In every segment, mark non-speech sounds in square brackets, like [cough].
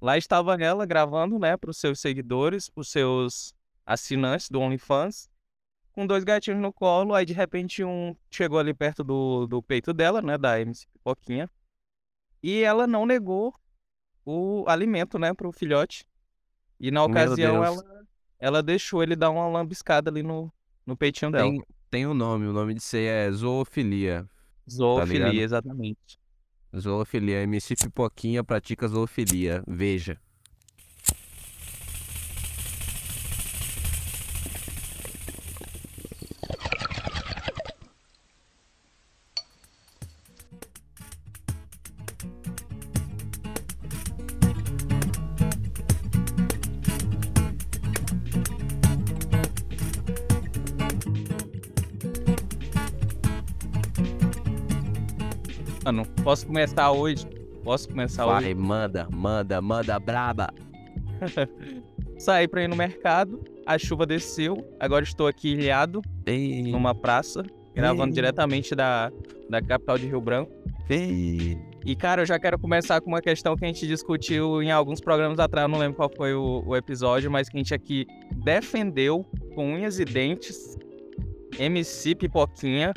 Lá estava ela gravando, né, para os seus seguidores, os seus assinantes do OnlyFans, com dois gatinhos no colo. Aí de repente um chegou ali perto do, do peito dela, né, da MC Pipoquinha, e ela não negou o alimento, né, para o filhote. E na ocasião ela, ela deixou ele dar uma lambiscada ali no, no peitinho dela. Tem, tem um nome, o nome disso aí é zoofilia. Zoofilia, tá exatamente. Zoofilia. MC Pipoquinha pratica zoofilia. Veja. Mano, posso começar hoje? Posso começar Vai, hoje? manda, manda, manda braba. [laughs] Saí pra ir no mercado, a chuva desceu, agora estou aqui ilhado Ei, numa praça, gravando Ei. diretamente da, da capital de Rio Branco. ei. E, cara, eu já quero começar com uma questão que a gente discutiu em alguns programas atrás, não lembro qual foi o, o episódio, mas que a gente aqui defendeu com unhas e dentes MC Pipoquinha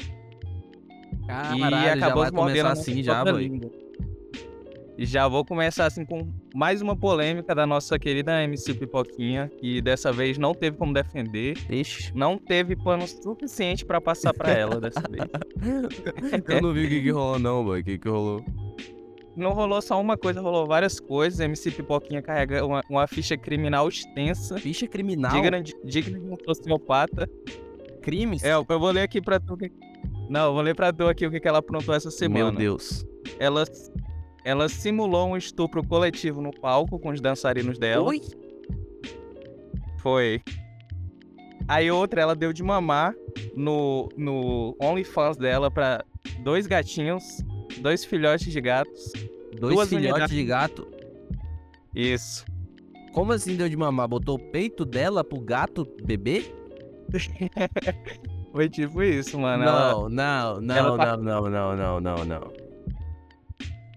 Caralho, e já acabou vai se mordendo começar a assim já, boy. E já vou começar assim com mais uma polêmica da nossa querida MC Pipoquinha, que dessa vez não teve como defender, Ixi, não teve pano suficiente pra passar pra ela dessa vez. [laughs] eu não vi o que, que rolou não, boy. O que, que rolou? Não rolou só uma coisa, rolou várias coisas. MC Pipoquinha carrega uma, uma ficha criminal extensa, Ficha criminal? digna de, digna de um sociopata. Crimes? É, eu vou ler aqui pra tu. Não, eu vou ler pra tu aqui o que que ela aprontou essa semana. Meu Deus. Ela, ela simulou um estupro coletivo no palco com os dançarinos dela. Oi? Foi. Aí outra, ela deu de mamar no, no OnlyFans dela pra dois gatinhos, dois filhotes de gatos. Dois Duas filhotes unidades. de gato. Isso. Como assim deu de mamar? Botou o peito dela pro gato bebê? [laughs] Foi tipo isso, mano. Ela- Não, não, não, ela tá- não, não, não, não, não, não.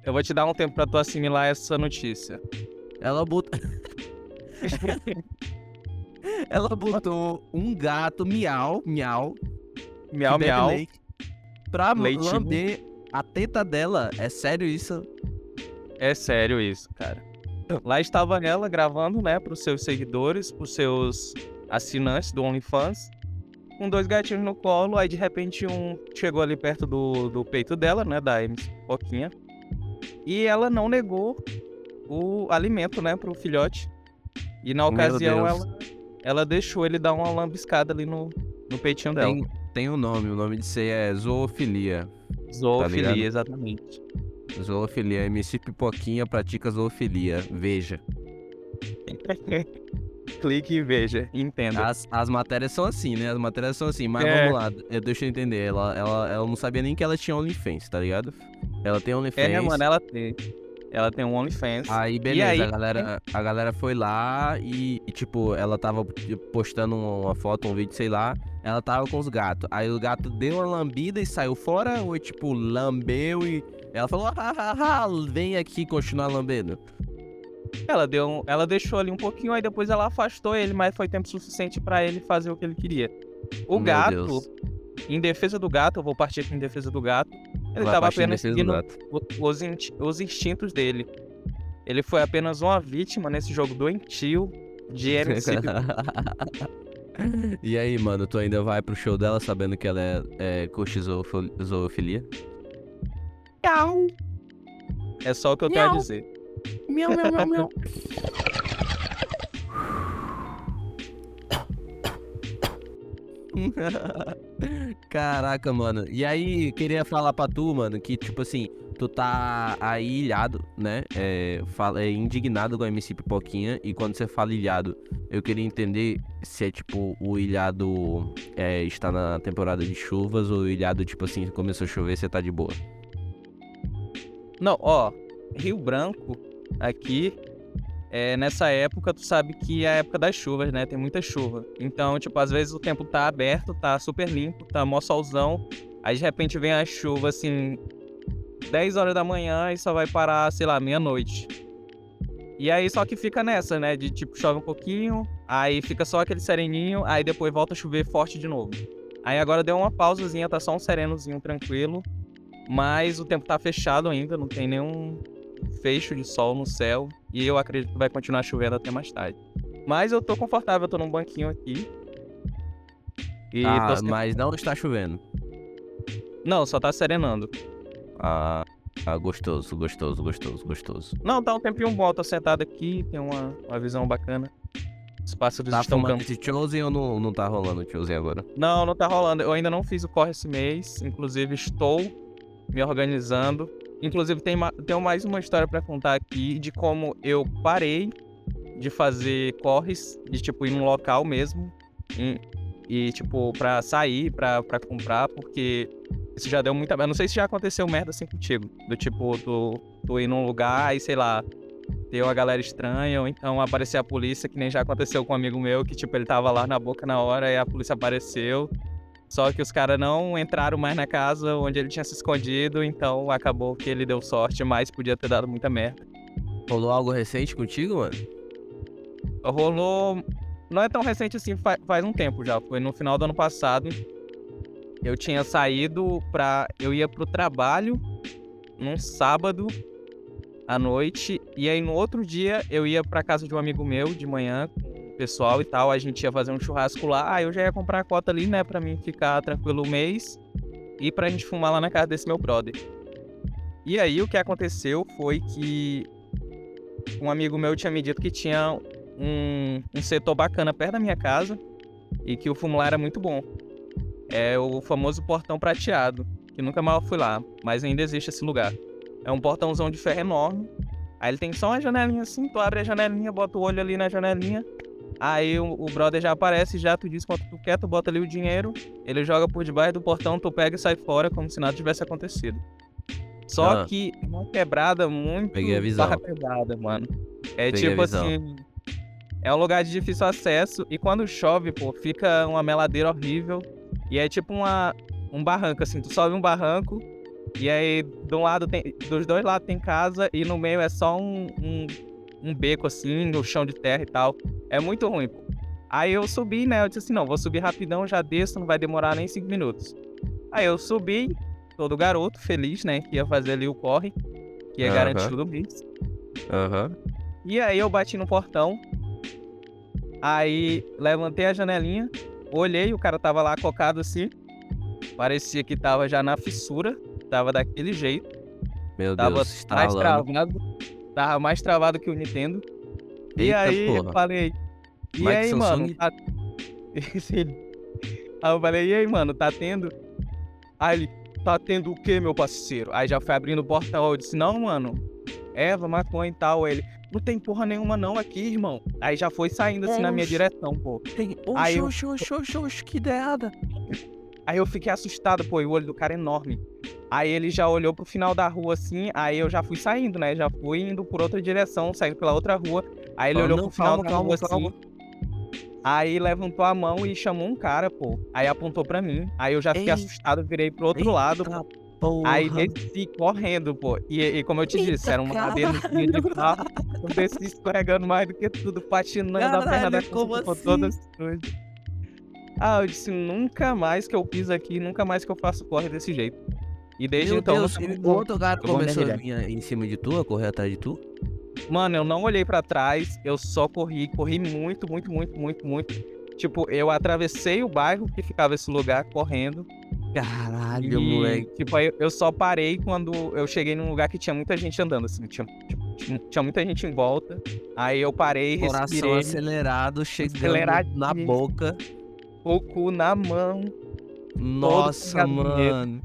Eu vou te dar um tempo pra tu assimilar essa notícia. Ela botou. [laughs] Ela botou um gato miau, miau, Miau, miau. pra Leite. lamber a teta dela. É sério isso? É sério isso, cara. Lá estava ela gravando, né, pros seus seguidores, pros seus assinantes do OnlyFans, com dois gatinhos no colo. Aí de repente um chegou ali perto do, do peito dela, né, da MC Pipoquinha. E ela não negou o alimento, né, pro filhote. E na ocasião ela, ela deixou ele dar uma lambiscada ali no, no peitinho dela. Tem, tem um nome, o nome disso aí é zoofilia. Zoofilia, ligado? exatamente. Zoofilia. MC Pipoquinha pratica zoofilia. Veja. [laughs] Clique e veja, entenda. As, as matérias são assim, né? As matérias são assim, mas É. vamos lá. Eu, deixa eu entender. Ela, ela, ela não sabia nem que ela tinha OnlyFans, tá ligado? Ela tem OnlyFans. É, mano, ela tem. Ela tem um OnlyFans. Aí, beleza, aí? A, galera, a galera foi lá e, e, tipo, ela tava postando uma foto, um vídeo, sei lá. Ela tava com os gatos. Aí o gato deu uma lambida e saiu fora, ou tipo, lambeu e. Ela falou, ah, ah, ah, vem aqui continuar lambendo. Ela deu um- ela deixou ali um pouquinho, aí depois ela afastou ele, mas foi tempo suficiente pra ele fazer o que ele queria. O Meu gato, Deus. em defesa do gato, eu vou partir aqui em defesa do gato. Ele Vai tava partir em apenas seguindo os, os instintos dele. Ele foi apenas uma vítima nesse jogo doentio de [laughs] MC. [laughs] e aí, mano, tu ainda vai pro show dela sabendo que ela é, é curte zoofo- zoofilia? Miau. É só o que eu tenho a dizer. Miau, miau, miau, miau. [laughs] Caraca, mano. E aí, queria falar pra tu, mano, que tipo assim, tu tá aí ilhado, né? É, fala, é indignado com a MC Pipoquinha. E quando você fala ilhado, eu queria entender se é tipo o ilhado é, está na temporada de chuvas ou o ilhado, tipo assim, começou a chover você tá de boa. Não, ó, Rio Branco, aqui, é, nessa época, tu sabe que é a época das chuvas, né? Tem muita chuva. Então, tipo, às vezes o tempo tá aberto, tá super limpo, tá mó solzão. Aí de repente vem a chuva, assim, 10 horas da manhã e só vai parar, sei lá, meia-noite. E aí só que fica nessa, né? De tipo, chove um pouquinho, aí fica só aquele sereninho, aí depois volta a chover forte de novo. Aí agora deu uma pausazinha, tá só um serenozinho tranquilo. Mas o tempo tá fechado ainda, não tem nenhum fecho de sol no céu. E eu acredito que vai continuar chovendo até mais tarde. Mas eu tô confortável, eu tô num banquinho aqui. E ah, sempre... mas não está chovendo. Não, só tá serenando. Ah, ah, gostoso, gostoso, gostoso, gostoso. Não, tá um tempinho bom, tô sentado aqui, tem uma, uma visão bacana. Os pássaros tá estão cantando. esse Chosen ou não, não tá rolando o Chosen agora? Não, não tá rolando. Eu ainda não fiz o corre esse mês. Inclusive, estou me organizando. Inclusive, tem, tenho mais uma história para contar aqui de como eu parei de fazer corres, de tipo ir num local mesmo. E, e tipo, pra sair, pra comprar, porque isso já deu muita. Eu não sei se já aconteceu merda assim contigo. Do tipo, tu, tu ir num lugar e sei lá, ter uma galera estranha, ou então aparecer a polícia, que nem já aconteceu com um amigo meu, que tipo, ele tava lá na boca na hora e a polícia apareceu. Só que os caras não entraram mais na casa onde ele tinha se escondido, então acabou que ele deu sorte, mas podia ter dado muita merda. Rolou algo recente contigo, mano? Rolou. Não é tão recente assim, faz, um tempo já. Foi no final do ano passado. Eu tinha saído pra. Eu ia pro trabalho num sábado à noite. E aí no outro dia eu ia pra casa de um amigo meu de manhã pessoal e tal, a gente ia fazer um churrasco lá. Ah, eu já ia comprar a cota ali, né, pra mim ficar tranquilo o mês e pra gente fumar lá na casa desse meu brother. E aí o que aconteceu foi que um amigo meu tinha me dito que tinha um, um setor bacana perto da minha casa e que o fumo lá era muito bom. É o famoso portão prateado, que nunca mais fui lá, mas ainda existe esse lugar. É um portãozão de ferro enorme. Aí ele tem só uma janelinha assim, tu abre a janelinha, bota o olho ali na janelinha, Aí o, o, brother já aparece, já tu diz quanto tu quer, tu bota ali o dinheiro, ele joga por debaixo do portão, tu pega e sai fora como se nada tivesse acontecido. Só ah. que uma quebrada muito Peguei a visão. quebrada, mano. É Peguei tipo assim. É um lugar de difícil acesso e quando chove, pô, fica uma meladeira horrível. E é tipo uma, um barranco, assim, tu sobe um barranco e aí de um lado tem. Dos dois lados tem casa e no meio é só um, um um beco assim, no chão de terra e tal. É muito ruim, pô. Aí eu subi, né? Eu disse assim, não, vou subir rapidão, já desço, não vai demorar nem cinco minutos. Aí eu subi, todo garoto, feliz, né? Que ia fazer ali o corre, que é uhum. garantido do mês. Aham. E aí eu bati no portão, aí levantei a janelinha, olhei, o cara tava lá cocado assim, parecia que tava já na fissura, tava daquele jeito. Meu tava Deus, mais travado. Tava mais travado que o Nintendo. Eita, e aí porra. eu falei. E Mike aí, mano? Tá... [laughs] aí eu falei, e aí, mano, tá tendo? Aí ele, tá tendo o quê, meu parceiro? Aí já foi abrindo o portal. Eu disse, não, mano. Eva, maconha e tal. Ele, não tem porra nenhuma não aqui, irmão. Aí já foi saindo assim na minha direção, pô. Tem... Oxi, aí oxi, oxi, oxi, oxi, que ideia. Aí eu fiquei assustado, pô, e o olho do cara é enorme. Aí ele já olhou pro final da rua assim, aí eu já fui saindo, né? Já fui indo por outra direção, saindo pela outra rua. Aí ele olhou não, pro final calma, da calma, rua calma. assim. Aí levantou a mão e chamou um cara, pô. Aí apontou pra mim. Aí eu já fiquei Ei. assustado, virei pro outro Eita lado. Porra. Aí desci correndo, pô. E, e como eu te Eita, disse, era uma cadeira de [laughs] carro. Eu desci escorregando mais do que tudo, patinando Caralho, a perna da como assim? todas coisas. Ah, eu disse, nunca mais que eu piso aqui, nunca mais que eu faço corre desse jeito. E desde Meu então. Deus, o outro gato começou a vir em cima de tu, a correr atrás de tu? Mano, eu não olhei para trás, eu só corri, corri muito, muito, muito, muito, muito. Tipo, eu atravessei o bairro que ficava esse lugar correndo. Caralho, e, moleque. Tipo, aí eu só parei quando eu cheguei num lugar que tinha muita gente andando, assim. Tinha, tipo, tinha muita gente em volta. Aí eu parei, Coração respirei. acelerado, chegando na boca. O cu na mão. Nossa, mano.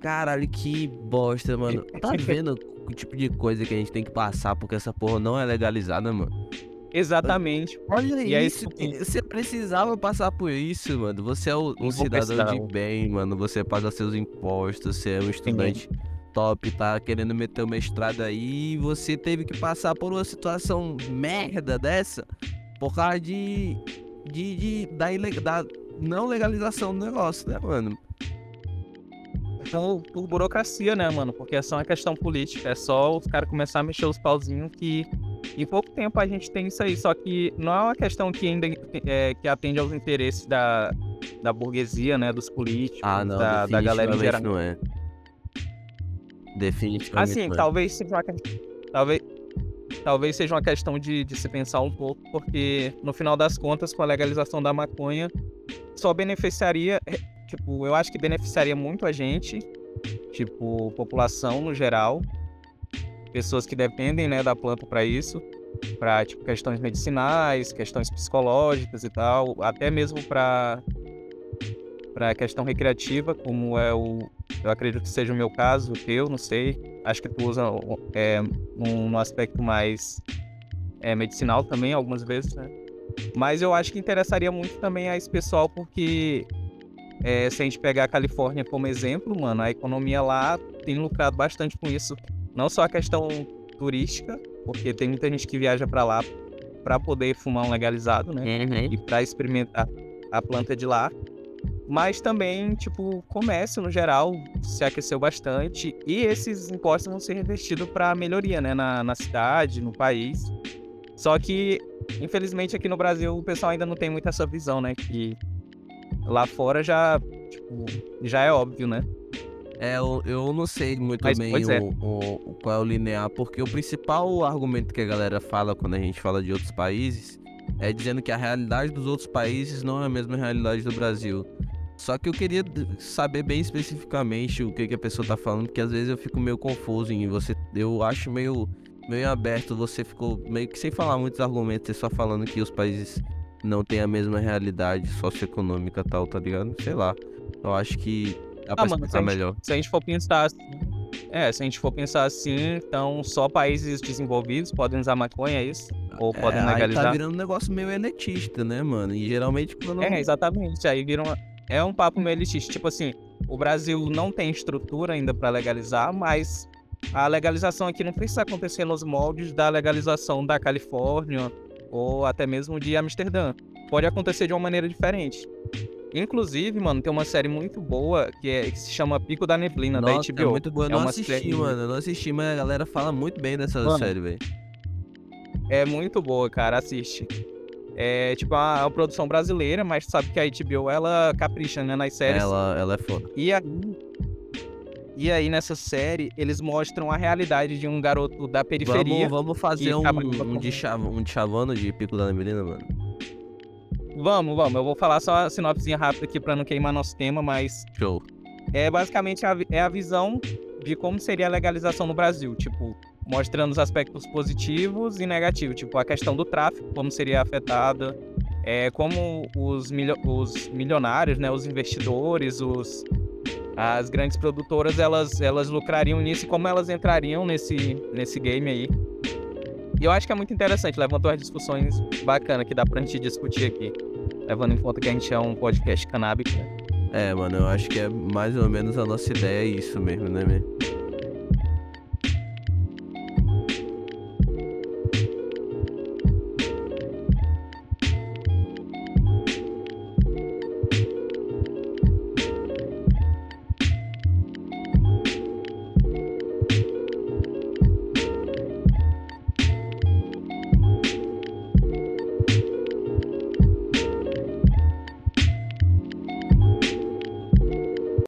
Caralho, que bosta, mano. Tá vendo o tipo de coisa que a gente tem que passar porque essa porra não é legalizada, mano? Exatamente. Olha e isso, aí, você precisava passar por isso, mano. Você é um cidadão de bem, mano. Você paga seus impostos, você é um estudante Sim. top, tá querendo meter o mestrado aí e você teve que passar por uma situação merda dessa por causa de. De, de da, da não legalização do negócio, né, mano? Então, por burocracia, né, mano? Porque é só uma questão política. É só os caras começar a mexer os pauzinhos que Em pouco tempo a gente tem isso aí, só que não é uma questão que ainda é, que atende aos interesses da, da burguesia, né, dos políticos, Ah, não, da, da galera em geral. não é. Definitivamente Assim, não é. talvez seja uma talvez, talvez seja uma questão de, de se pensar um pouco, porque no final das contas, com a legalização da maconha, só beneficiaria, eh, tipo, eu acho que beneficiaria muito a gente, tipo, população no geral, pessoas que dependem, né, da planta para isso, para tipo questões medicinais, questões psicológicas e tal, até mesmo para para questão recreativa, como é o eu acredito que seja o meu caso, o teu, não sei. Acho que tu usa é, um, no aspecto mais é, medicinal também, algumas vezes, né? Mas eu acho que interessaria muito também a esse pessoal, porque é, se a gente pegar a Califórnia como exemplo, mano, a economia lá tem lucrado bastante com isso. Não só a questão turística, porque tem muita gente que viaja para lá para poder fumar um legalizado, né? Uhum. E para experimentar a planta de lá. Mas também, tipo, o comércio no geral se aqueceu bastante e esses impostos vão ser revestidos para melhoria, né, na, na cidade, no país. Só que, infelizmente, aqui no Brasil o pessoal ainda não tem muito essa visão, né, que lá fora já, tipo, já é óbvio, né? É, eu, eu não sei muito Mas, bem o, é. o- o- qual é o linear, porque o principal argumento que a galera fala quando a gente fala de outros países é dizendo que a realidade dos outros países não é a mesma realidade do Brasil. Só que eu queria saber bem especificamente o que, que a pessoa tá falando, porque às vezes eu fico meio confuso em você. Eu acho meio, meio aberto, você ficou meio que sem falar muitos argumentos, você só falando que os países não têm a mesma realidade socioeconômica e tal, tá ligado? Sei lá. Eu acho que dá pra Ah, mano, explicar se a gente- melhor. Se a gente for pensar assim, é, se a gente for pensar assim, então só países desenvolvidos podem usar maconha, é isso? Ou podem É, aí legalizar? tá virando um negócio meio elitista, né, mano? E geralmente quando. É, exatamente. Aí vira uma... É um papo meio elitista. Tipo assim, o Brasil não tem estrutura ainda para legalizar, mas a legalização aqui não precisa acontecer nos moldes da legalização da Califórnia ou até mesmo de Amsterdã. Pode acontecer de uma maneira diferente. Inclusive, mano, tem uma série muito boa que, é, que se chama Pico da Neblina, da Nossa, HBO. é muito boa. Eu É não assisti, série- mano. Eu não assisti, mas a galera fala muito bem dessa Mano, série, velho. É muito boa, cara, assiste. É tipo uma, uma produção brasileira, mas tu sabe que a HBO ela capricha né, nas séries. Ela, ela é foda. E aí, e aí, nessa série, eles mostram a realidade de um garoto da periferia. Vamos, vamos fazer um, um, de chav um de chavano de Pico da Neblina, mano. Vamos, vamos. Eu vou falar só a sinopse rápida aqui pra não queimar nosso tema, mas Show. é basicamente a, é a visão de como seria a legalização no Brasil. Tipo, mostrando os aspectos positivos e negativos. Tipo, a questão do tráfico, como seria afetada. É, como os, os milionários, né, os investidores, os, as grandes produtoras, elas, elas lucrariam nisso e como elas entrariam nesse, nesse game aí. E eu acho que é muito interessante, levantou as discussões bacanas que dá pra gente discutir aqui. Levando em conta que a gente é um podcast canábico? É, mano, eu acho que é mais ou menos a nossa ideia é isso mesmo, né, mesmo?